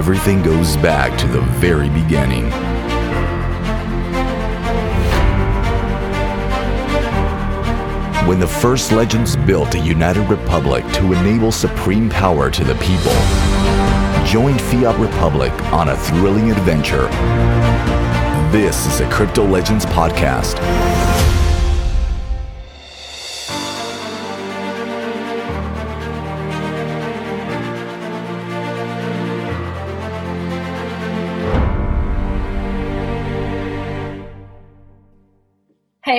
everything goes back to the very beginning. When the first legends built a united republic to enable supreme power to the people, join Fiat Republic on a thrilling adventure. This is a Crypto Legends podcast.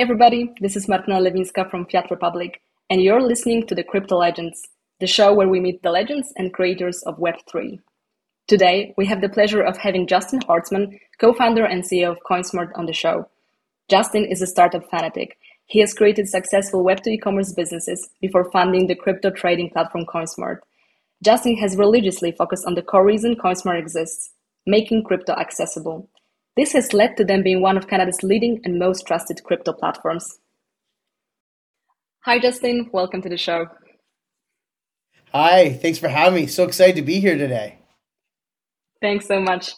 Everybody, this is Martina Lewinska from Fiat Republic, and you're listening to the Crypto Legends, the show where we meet the legends and creators of Web3. Today, we have the pleasure of having Justin Hartzman, co-founder and CEO of CoinSmart, on the show. Justin is a startup fanatic. He has created successful Web2 e-commerce businesses before founding the crypto trading platform CoinSmart. Justin has religiously focused on the core reason CoinSmart exists, making crypto accessible. This has led to them being one of Canada's leading and most trusted crypto platforms. Hi, Justin. Welcome to the show. Hi, thanks for having me. So excited to be here today. Thanks so much.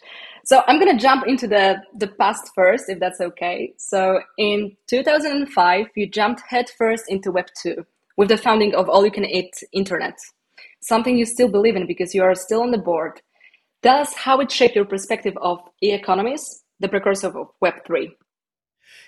So I'm going to jump into the, the past first, if that's okay. So in 2005, you jumped headfirst into Web 2 with the founding of All You Can Eat Internet, something you still believe in because you are still on the board. Tell us how it shaped your perspective of e-economies the precursor of Web3?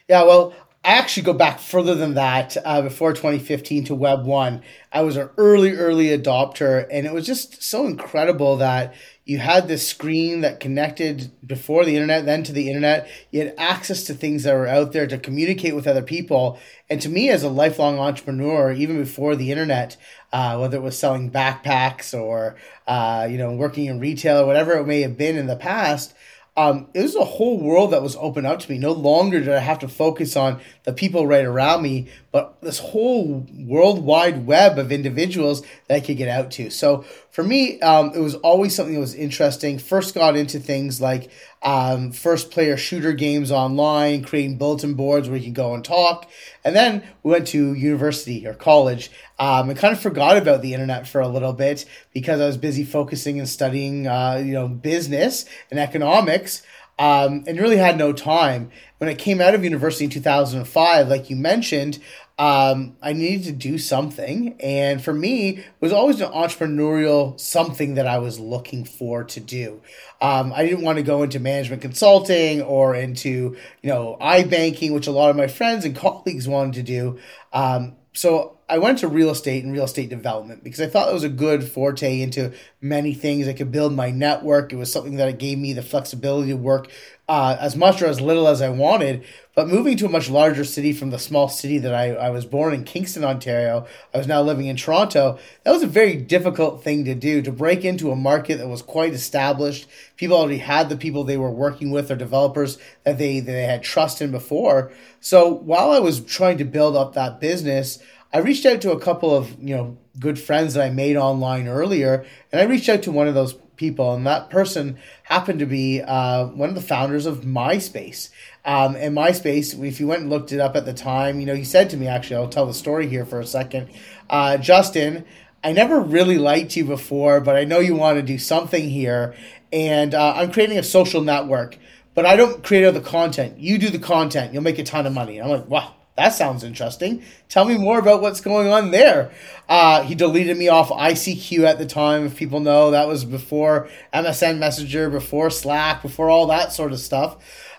Yeah, well, I actually go back further than that uh, before 2015 to Web 1. I was an early, early adopter, and it was just so incredible that you had this screen that connected before the internet, then to the internet. You had access to things that were out there to communicate with other people. And to me, as a lifelong entrepreneur, even before the internet, uh, whether it was selling backpacks or uh, you know working in retail or whatever it may have been in the past, um, it was a whole world that was open up to me. No longer did I have to focus on the people right around me, but this whole worldwide web of individuals that I could get out to. So for me, um, it was always something that was interesting. First got into things like um, first player shooter games online, creating bulletin boards where you can go and talk. And then we went to university or college um, and kind of forgot about the internet for a little bit because I was busy focusing and studying, uh, you know, business and economics um, and really had no time. When I came out of university in 2005, like you mentioned, um, I needed to do something. And for me, it was always an entrepreneurial something that I was looking for to do. Um, I didn't want to go into management consulting or into, you know, iBanking, which a lot of my friends and colleagues wanted to do. Um, so I went to real estate and real estate development because I thought it was a good forte into many things. I could build my network. It was something that it gave me the flexibility to work uh, as much or as little as I wanted. But moving to a much larger city from the small city that I, I was born in, Kingston, Ontario, I was now living in Toronto. That was a very difficult thing to do to break into a market that was quite established. People already had the people they were working with or developers that they, that they had trust in before. So while I was trying to build up that business, I reached out to a couple of, you know, good friends that I made online earlier, and I reached out to one of those people, and that person happened to be uh, one of the founders of MySpace. Um, and MySpace, if you went and looked it up at the time, you know, he said to me, actually, I'll tell the story here for a second. Uh, Justin, I never really liked you before, but I know you want to do something here. And uh, I'm creating a social network, but I don't create all the content. You do the content, you'll make a ton of money. And I'm like, wow, that sounds interesting. Tell me more about what's going on there. Uh, he deleted me off ICQ at the time, if people know. That was before MSN Messenger, before Slack, before all that sort of stuff.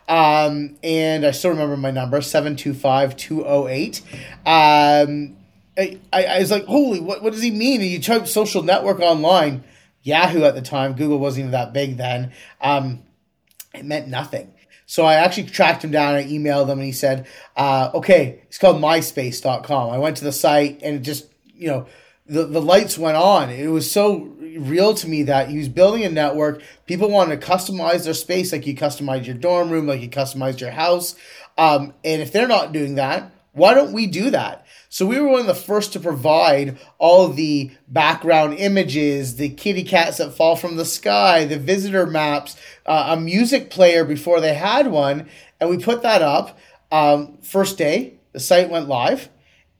Um, and I still remember my number, 725 208. Um, I, I, was like, holy, what, what does he mean? And you type social network online. Yahoo at the time, Google wasn't even that big then. Um, it meant nothing. So I actually tracked him down. I emailed him and he said, uh, okay, it's called myspace.com. I went to the site and it just, you know, the, the lights went on. It was so real to me that he was building a network. People wanted to customize their space like you customized your dorm room, like you customized your house. Um, and if they're not doing that, why don't we do that? So we were one of the first to provide all the background images, the kitty cats that fall from the sky, the visitor maps, uh, a music player before they had one, and we put that up. Um, first day, the site went live,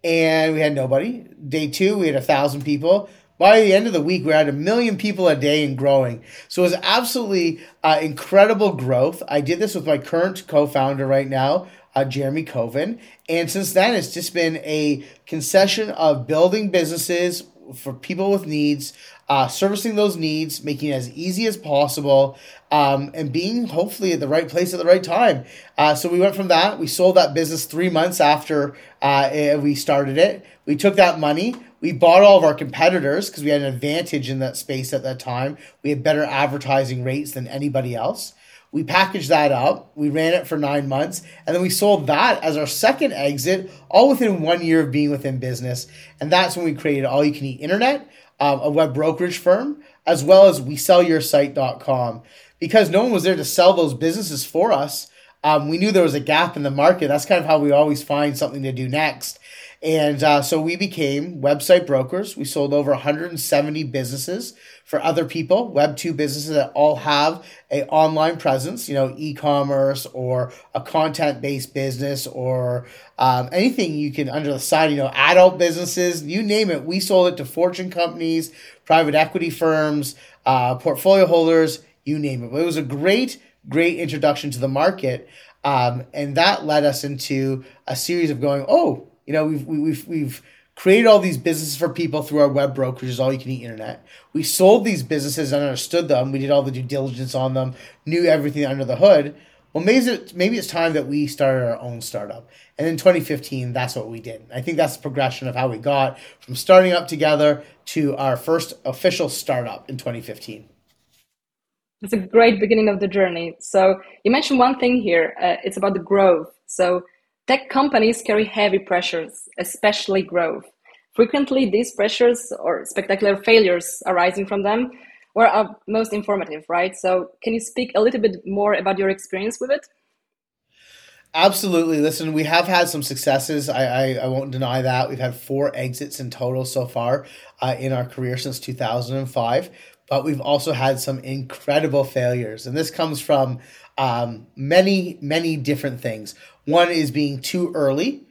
and we had nobody. Day two, we had a thousand people. by the end of the week, we had a million people a day and growing. So it was absolutely uh, incredible growth. I did this with my current co founder right now, uh, Jeremy Koven. And since then, it's just been a concession of building businesses for people with needs, uh, servicing those needs, making it as easy as possible, um, and being hopefully at the right place at the right time. Uh, so we went from that. We sold that business three months after uh, eh, we started it. We took that money. We bought all of our competitors because we had an advantage in that space at that time. We had better advertising rates than anybody else. We packaged that up. We ran it for nine months, and then we sold that as our second exit, all within one year of being within business. And that's when we created All You Can Eat Internet, um, a web brokerage firm, as well as WeSellYourSite.com. Because no one was there to sell those businesses for us, um, we knew there was a gap in the market. That's kind of how we always find something to do next. And uh, so we became website brokers. We sold over 170 businesses for other people, Web 2 businesses that all have a online presence, you know, e-commerce or a content-based business or um, anything you can under the side, you know, adult businesses, you name it. We sold it to fortune companies, private equity firms, uh, portfolio holders, you name it. But it was a great, great introduction to the market. Um, and that led us into a series of going, oh, you know, we've we've we've created all these businesses for people through our web brokerages, all you can eat internet. We sold these businesses and understood them. We did all the due diligence on them, knew everything under the hood. Well, maybe it's, maybe it's time that we started our own startup. And in 2015, that's what we did. I think that's the progression of how we got from starting up together to our first official startup in 2015. It's a great beginning of the journey. So you mentioned one thing here. Uh, it's about the growth. So Tech companies carry heavy pressures, especially growth. Frequently, these pressures or spectacular failures arising from them were are most informative, right? So, can you speak a little bit more about your experience with it? Absolutely. Listen, we have had some successes. I, I, I, won't deny that. We've had four exits in total so far uh, in our career since 2005, but we've also had some incredible failures. And this comes from um, many, many different things. One is being too early,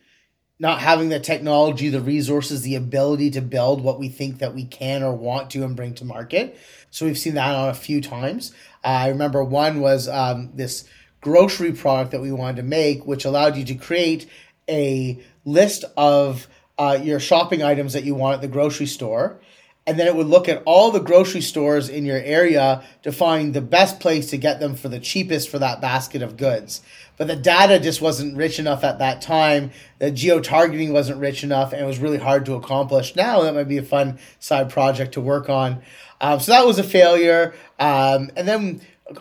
not having the technology, the resources, the ability to build what we think that we can or want to and bring to market. So we've seen that on a few times. Uh, I remember one was um, this grocery product that we wanted to make, which allowed you to create a list of uh, your shopping items that you want at the grocery store and then it would look at all the grocery stores in your area to find the best place to get them for the cheapest for that basket of goods. But the data just wasn't rich enough at that time. The geo targeting wasn't rich enough, and it was really hard to accomplish. Now that might be a fun side project to work on. Um, so that was a failure. Um, and then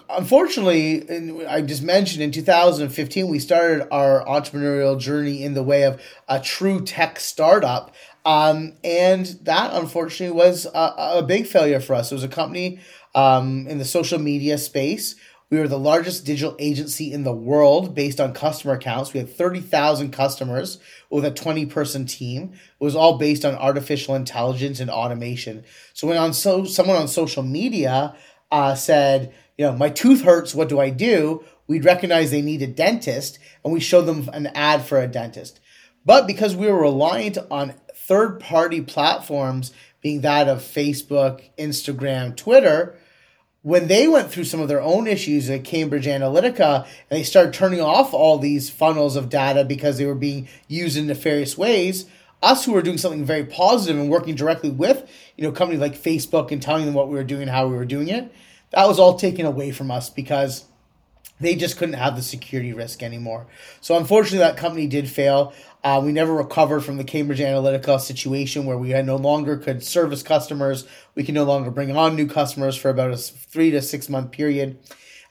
unfortunately, I just mentioned in 2015, we started our entrepreneurial journey in the way of a true tech startup. Um, and that unfortunately was a, a, big failure for us. It was a company um, in the social media space. We were the largest digital agency in the world based on customer accounts. We had 30,000 customers with a 20 person team. It was all based on artificial intelligence and automation. So when on so someone on social media uh, said, you know, my tooth hurts, what do I do? We'd recognize they need a dentist and we show them an ad for a dentist. But because we were reliant on third party platforms, being that of Facebook, Instagram, Twitter, when they went through some of their own issues at Cambridge Analytica and they started turning off all these funnels of data because they were being used in nefarious ways, us who were doing something very positive and working directly with, you know, companies like Facebook and telling them what we were doing and how we were doing it, that was all taken away from us because they just couldn't have the security risk anymore. So unfortunately, that company did fail. Uh, we never recovered from the Cambridge Analytica situation where we no longer could service customers. We could no longer bring on new customers for about a three to six month period.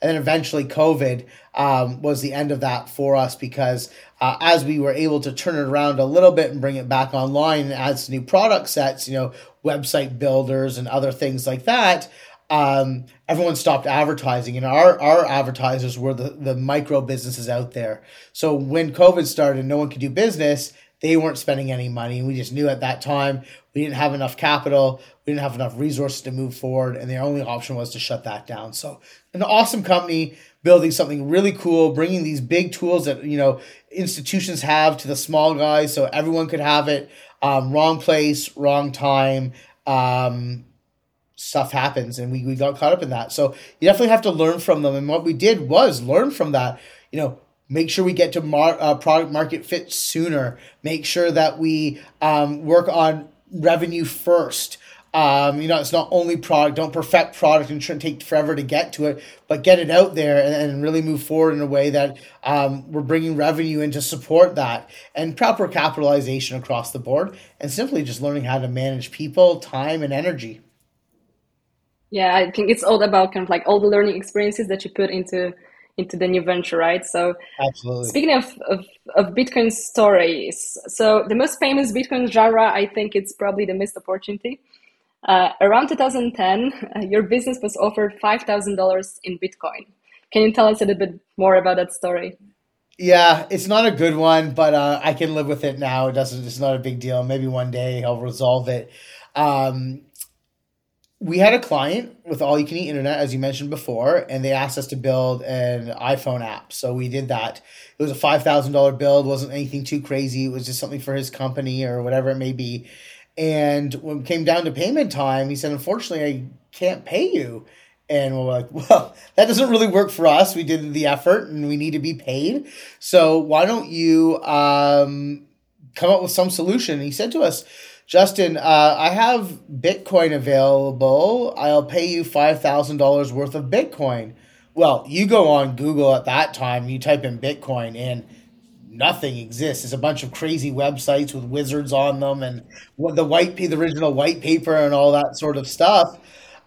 And then eventually, COVID um, was the end of that for us because uh, as we were able to turn it around a little bit and bring it back online and add some new product sets, you know, website builders and other things like that, um, everyone stopped advertising, and our our advertisers were the the micro businesses out there. So when COVID started, no one could do business. They weren't spending any money, we just knew at that time we didn't have enough capital, we didn't have enough resources to move forward, and the only option was to shut that down. So an awesome company building something really cool, bringing these big tools that you know institutions have to the small guys, so everyone could have it. Um, wrong place, wrong time um, stuff happens and we, we got caught up in that. So you definitely have to learn from them. And what we did was learn from that, you know, make sure we get to mar- uh, product market fit sooner, make sure that we um, work on revenue first. Um, you know, it's not only product, don't perfect product and shouldn't take forever to get to it, but get it out there and, and really move forward in a way that um, we're bringing revenue in to support that and proper capitalization across the board and simply just learning how to manage people, time, and energy. Yeah, I think it's all about kind of like all the learning experiences that you put into into the new venture, right? So, absolutely. Speaking of, of, of Bitcoin stories, so the most famous Bitcoin genre, I think it's probably the missed opportunity. Uh, around 2010, uh, your business was offered $5,000 in Bitcoin. Can you tell us a little bit more about that story? Yeah, it's not a good one, but uh, I can live with it now. It doesn't. It's not a big deal. Maybe one day I'll resolve it. Um, we had a client with all you can eat internet, as you mentioned before, and they asked us to build an iPhone app. So we did that. It was a five thousand dollar build. wasn't anything too crazy. It was just something for his company or whatever it may be. And when it came down to payment time, he said, unfortunately, I can't pay you. And we're like, well, that doesn't really work for us. We did the effort and we need to be paid. So why don't you um, come up with some solution? And he said to us, Justin, uh, I have Bitcoin available. I'll pay you $5,000 worth of Bitcoin. Well, you go on Google at that time, you type in Bitcoin, and nothing exists. It's a bunch of crazy websites with wizards on them and the white the original white paper and all that sort of stuff.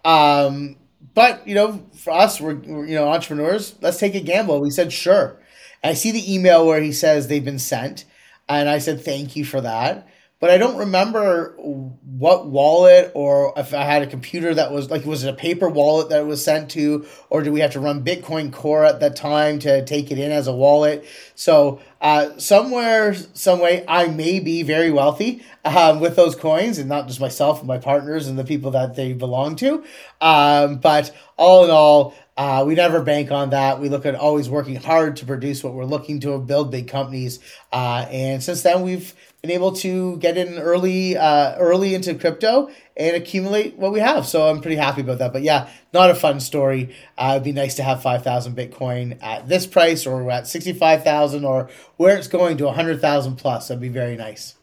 Um, but you know, for us, we're, you know entrepreneurs. Let's take a gamble. We said sure. I see the email where he says they've been sent, and I said thank you for that but I don't remember what wallet or if I had a computer that was like was it a paper wallet that was sent to, or do we have to run Bitcoin Core at that time to take it in as a wallet? So uh, somewhere, some way, I may be very wealthy um, with those coins, and not just myself and my partners and the people that they belong to. Um, but all in all, uh, we never bank on that. We look at always working hard to produce what we're looking to build big companies. Uh, and since then, we've been able to get in early, uh, early into crypto and accumulate what we have. So I'm pretty happy about that. But yeah, not a fun story. Uh, it'd be nice to have 5,000 Bitcoin at this price or at 65,000 or where it's going to 100,000 plus. That'd be very nice.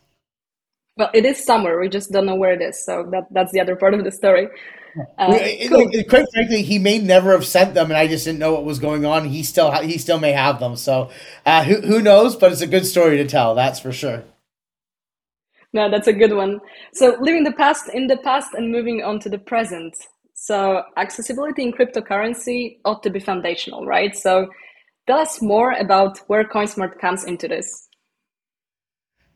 Well, it is somewhere. We just don't know where it is. So that, that's the other part of the story. Uh, cool. quite frankly, he may never have sent them, and I just didn't know what was going on. He still ha- he still may have them. So uh, who who knows? But it's a good story to tell. That's for sure. No, that's a good one. So living the past in the past and moving on to the present. So accessibility in cryptocurrency ought to be foundational, right? So tell us more about where CoinSmart comes into this.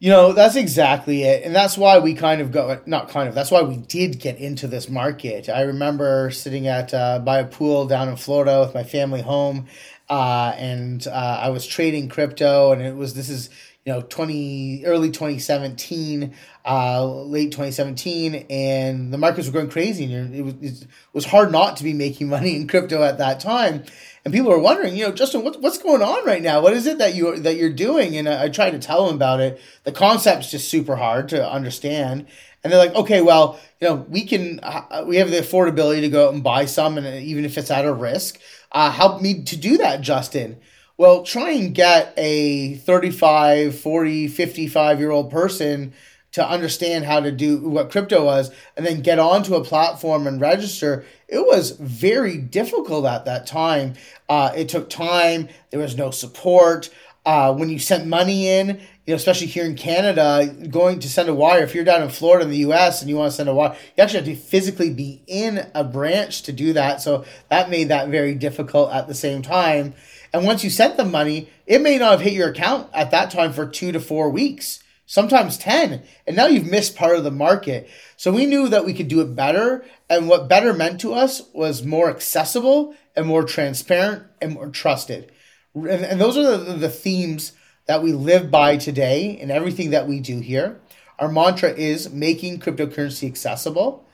You know, that's exactly it. And that's why we kind of go, not kind of, that's why we did get into this market. I remember sitting at, uh, by a pool down in Florida with my family home, uh, and uh, I was trading crypto, and it was, this is, you know 20 early 2017 uh, late 2017 and the markets were going crazy and it was, it was hard not to be making money in crypto at that time and people are wondering you know justin what, what's going on right now? What is it that you that you're doing? And I, I tried to tell them about it. The concept's just super hard to understand. And they're like okay well you know we can uh, we have the affordability to go out and buy some and even if it's at a risk. Uh, help me to do that justin. Well, try and get a 35, 40, 55 year old person to understand how to do what crypto was and then get onto a platform and register. It was very difficult at that time. Uh, it took time, there was no support. Uh, when you sent money in, you know, especially here in Canada, going to send a wire, if you're down in Florida in the US and you want to send a wire, you actually have to physically be in a branch to do that. So that made that very difficult at the same time. And once you sent the money, it may not have hit your account at that time for two to four weeks, sometimes 10. And now you've missed part of the market. So we knew that we could do it better. And what better meant to us was more accessible and more transparent and more trusted. And, and those are the, the themes that we live by today in everything that we do here. Our mantra is making cryptocurrency accessible.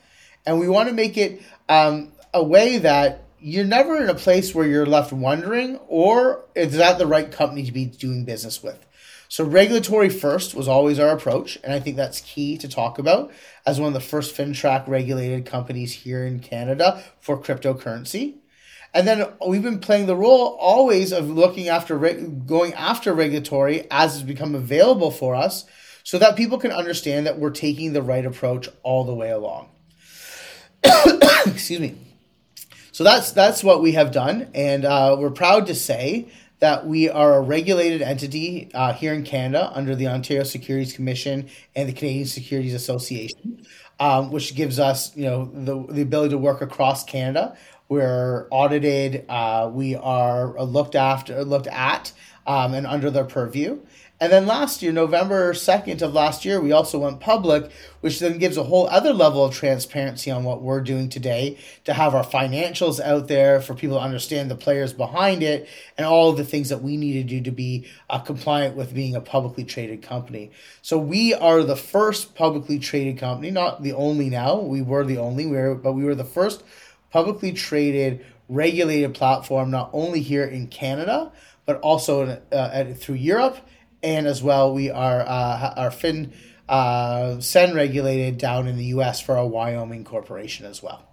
And we want to make it um, a way that you're never in a place where you're left wondering, or is that the right company to be doing business with? So regulatory first was always our approach, and I think that's key to talk about as one of the first FINTRAC regulated companies here in Canada for cryptocurrency. And then we've been playing the role always of looking after going after regulatory as it's become available for us so that people can understand that we're taking the right approach all the way along. Excuse me. So that's that's what we have done, and uh, we're proud to say that we are a regulated entity uh, here in Canada under the Ontario Securities Commission and the Canadian Securities Association, um, which gives us, you know, the, the ability to work across Canada. We're audited. Uh, we are looked after, looked at, um, and under their purview. And then last year, November 2nd of last year, we also went public, which then gives a whole other level of transparency on what we're doing today to have our financials out there for people to understand the players behind it and all the things that we need to do to be uh, compliant with being a publicly traded company. So we are the first publicly traded company, not the only now. We were the only, we were, but we were the first publicly traded regulated platform, not only here in Canada, but also in, uh, through Europe and as well we are uh, our fin uh, sen regulated down in the U.S. for a Wyoming corporation as well.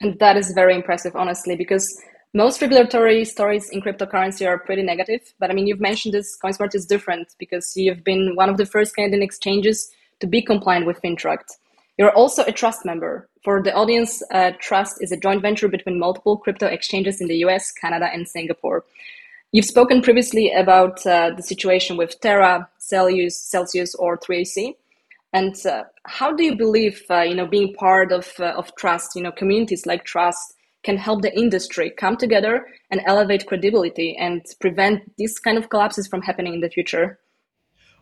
And that is very impressive, honestly, because most regulatory stories in cryptocurrency are pretty negative. But I mean, you've mentioned this. CoinSmart is different because you've been one of the first Canadian exchanges to be compliant with FINTRAC. You're also a trust member. For the audience, uh, Trust is a joint venture between multiple crypto exchanges in the US, Canada, and Singapore. You've spoken previously about uh, the situation with Terra, Celsius, Celsius, or 3AC. And uh, how do you believe, uh, you know, being part of, uh, of trust, you know, communities like trust can help the industry come together and elevate credibility and prevent these kind of collapses from happening in the future?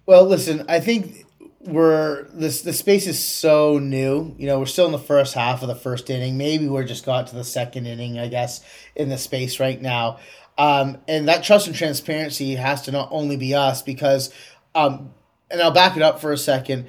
Well, listen, I think we're this the space is so new. You know, we're still in the first half of the first inning. Maybe we're just got to the second inning, I guess, in the space right now. Um, and that trust and transparency has to not only be us because, um, and I'll back it up for a second.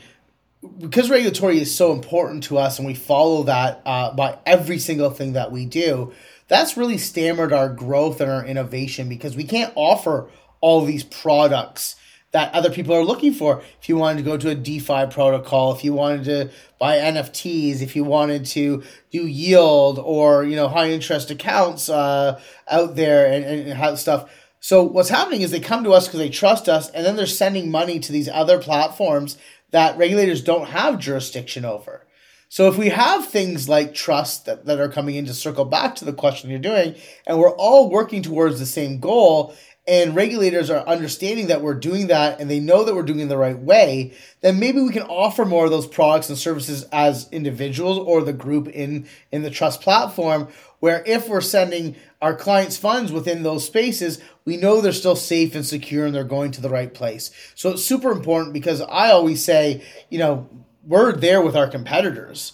Because regulatory is so important to us and we follow that uh, by every single thing that we do, that's really stammered our growth and our innovation because we can't offer all these products that other people are looking for. If you wanted to go to a DeFi protocol, if you wanted to buy NFTs, if you wanted to do yield or you know high interest accounts uh, out there and, and have stuff. So what's happening is they come to us because they trust us, and then they're sending money to these other platforms that regulators don't have jurisdiction over. So if we have things like trust that, that are coming in to circle back to the question you're doing, and we're all working towards the same goal, and regulators are understanding that we're doing that and they know that we're doing it the right way, then maybe we can offer more of those products and services as individuals or the group in, in the trust platform. Where if we're sending our clients funds within those spaces, we know they're still safe and secure and they're going to the right place. So it's super important because I always say, you know, we're there with our competitors.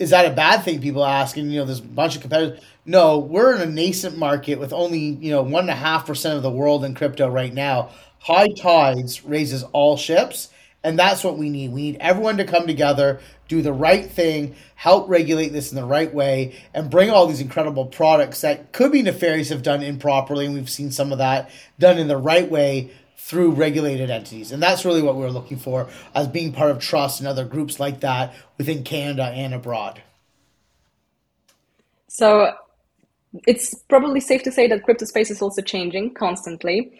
Is that a bad thing? People ask, and you know, there's a bunch of competitors no, we're in a nascent market with only, you know, one and a half percent of the world in crypto right now. High tides raises all ships, and that's what we need. We need everyone to come together, do the right thing, help regulate this in the right way, and bring all these incredible products that could be nefarious if done improperly. And we've seen some of that done in the right way through regulated entities. And that's really what we're looking for as being part of trust and other groups like that within Canada and abroad. So it's probably safe to say that crypto space is also changing constantly.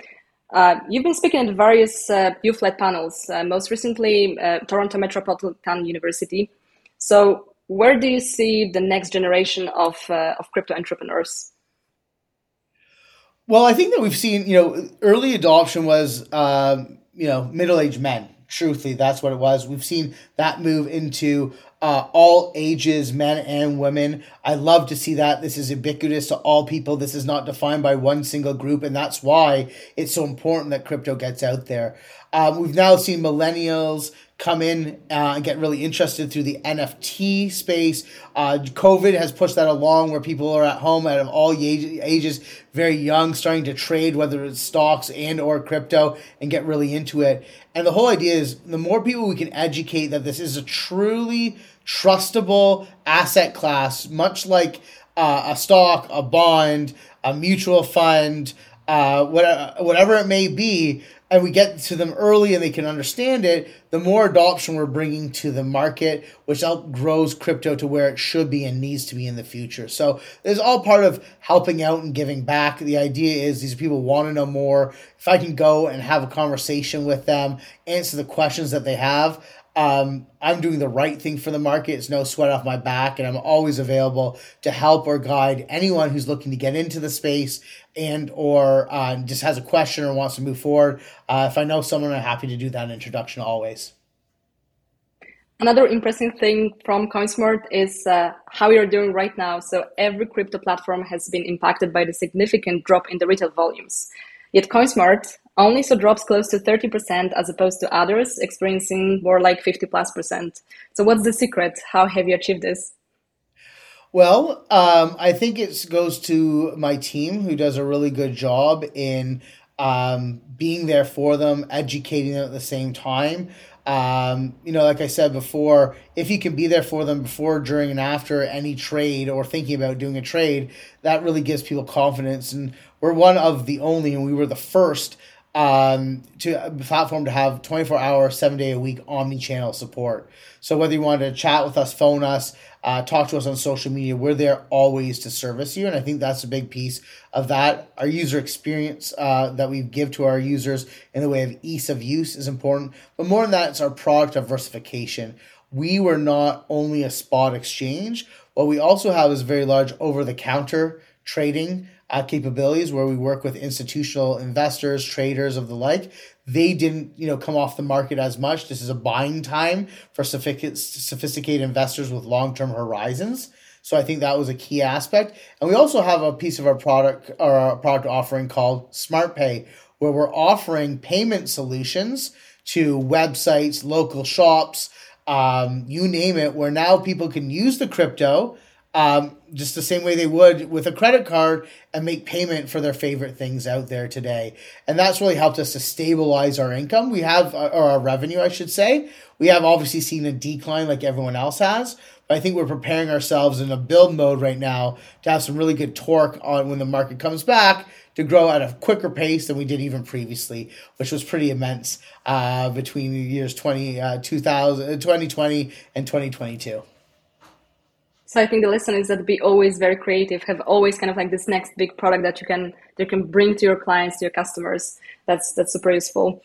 Uh, you've been speaking at various uh, youth-led panels, uh, most recently uh, Toronto Metropolitan University. So, where do you see the next generation of uh, of crypto entrepreneurs? Well, I think that we've seen, you know, early adoption was, um, you know, middle-aged men. Truthfully, that's what it was. We've seen that move into uh, all ages, men and women. I love to see that. This is ubiquitous to all people. This is not defined by one single group, and that's why it's so important that crypto gets out there. Um, we've now seen millennials come in uh, and get really interested through the NFT space. Uh, COVID has pushed that along where people are at home out of all ages, very young, starting to trade, whether it's stocks and or crypto and get really into it. And the whole idea is the more people we can educate that this is a truly trustable asset class, much like uh, a stock, a bond, a mutual fund, uh, whatever, whatever it may be, and we get to them early and they can understand it, the more adoption we're bringing to the market, which outgrows crypto to where it should be and needs to be in the future. So it's all part of helping out and giving back. The idea is these people want to know more. If I can go and have a conversation with them, answer the questions that they have, um, I'm doing the right thing for the market. It's no sweat off my back, and I'm always available to help or guide anyone who's looking to get into the space and or uh, just has a question or wants to move forward. Uh, if I know someone, I'm happy to do that introduction always. Another interesting thing from CoinSmart is uh, how you're doing right now. So every crypto platform has been impacted by the significant drop in the retail volumes. Yet CoinSmart only so drops close to 30% as opposed to others experiencing more like 50 plus percent. So what's the secret? How have you achieved this? Well, um, I think it goes to my team who does a really good job in um, being there for them, educating them at the same time. Um, you know, like I said before, if you can be there for them before, during, and after any trade or thinking about doing a trade, that really gives people confidence. And we're one of the only, and we were the first um, to a platform to have 24 hour, seven day a week omni channel support. So whether you want to chat with us, phone us, uh, talk to us on social media, we're there always to service you. And I think that's a big piece of that. Our user experience uh, that we give to our users in the way of ease of use is important. But more than that, it's our product diversification. We were not only a spot exchange, what we also have is very large over the counter trading uh, capabilities where we work with institutional investors, traders of the like. They didn't, you know, come off the market as much. This is a buying time for sophisticated investors with long-term horizons. So I think that was a key aspect. And we also have a piece of our product or our product offering called Smart Pay, where we're offering payment solutions to websites, local shops, um, you name it, where now people can use the crypto um, just the same way they would with a credit card and make payment for their favorite things out there today. And that's really helped us to stabilize our income. We have, uh, or our revenue, I should say. We have obviously seen a decline like everyone else has, but I think we're preparing ourselves in a build mode right now to have some really good torque on when the market comes back to grow at a quicker pace than we did even previously, which was pretty immense uh, between the years 20, uh, 2000, 2020 and 2022. So I think the lesson is that be always very creative, have always kind of like this next big product that you can you can bring to your clients, to your customers. That's that's super useful.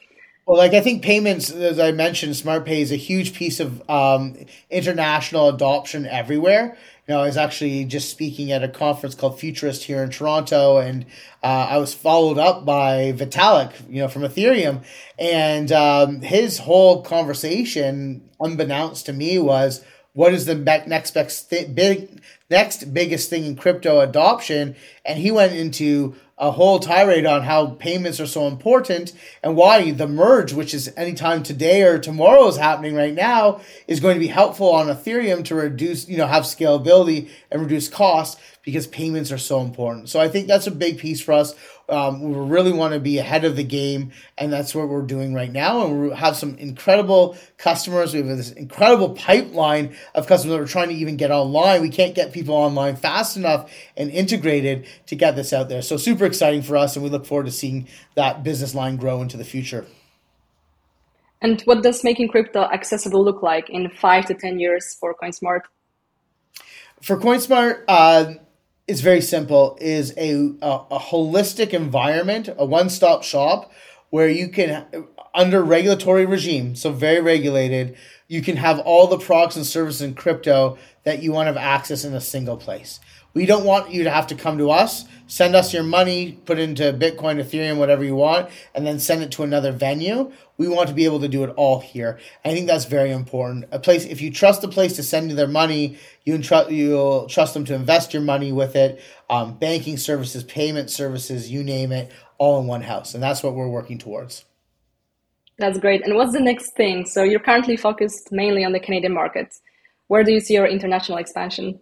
Well, like I think payments, as I mentioned, Smart Pay is a huge piece of um, international adoption everywhere. You know, I was actually just speaking at a conference called Futurist here in Toronto, and uh, I was followed up by Vitalik, you know, from Ethereum, and um, his whole conversation, unbeknownst to me, was what is the next best big next biggest thing in crypto adoption? And he went into a whole tirade on how payments are so important and why the merge which is anytime today or tomorrow is happening right now is going to be helpful on ethereum to reduce you know have scalability and reduce costs because payments are so important so i think that's a big piece for us um, we really want to be ahead of the game, and that's what we're doing right now. And we have some incredible customers. We have this incredible pipeline of customers that are trying to even get online. We can't get people online fast enough and integrated to get this out there. So super exciting for us, and we look forward to seeing that business line grow into the future. And what does making crypto accessible look like in five to ten years for CoinSmart? For CoinSmart, uh, is very simple is a, a, a holistic environment a one-stop shop where you can under regulatory regime so very regulated you can have all the products and services in crypto that you want to have access in a single place we don't want you to have to come to us send us your money put into bitcoin ethereum whatever you want and then send it to another venue we want to be able to do it all here. I think that's very important. A place, if you trust a place to send you their money, you tr- you'll trust them to invest your money with it. Um, banking services, payment services, you name it, all in one house, and that's what we're working towards. That's great. And what's the next thing? So you're currently focused mainly on the Canadian market. Where do you see your international expansion?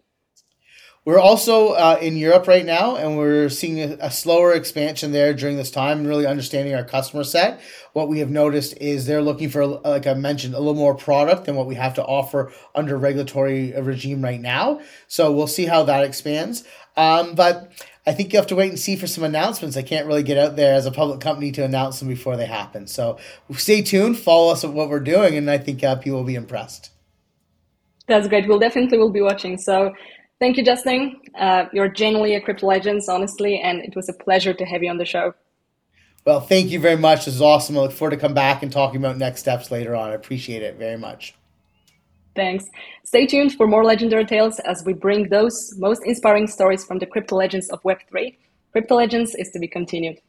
we're also uh, in Europe right now, and we're seeing a, a, slower expansion there during this time, and really understanding our customer set. What we have noticed is they're looking for, like I mentioned, a little more product than what we have to offer under regulatory regime right now. So we'll see how that expands. Um, but I think you have to wait and see for some announcements. I can't really get out there as a public company to announce them before they happen. So stay tuned, follow us at what we're doing, and I think uh, people will be impressed. That's great. We'll definitely will be watching. So Thank you, Justin. Uh, you're genuinely a crypto legend, honestly, and it was a pleasure to have you on the show. Well, thank you very much. This is awesome. I look forward to come back and talking about next steps later on. I appreciate it very much. Thanks. Stay tuned for more legendary tales as we bring those most inspiring stories from the crypto legends of Web3. Crypto Legends is to be continued.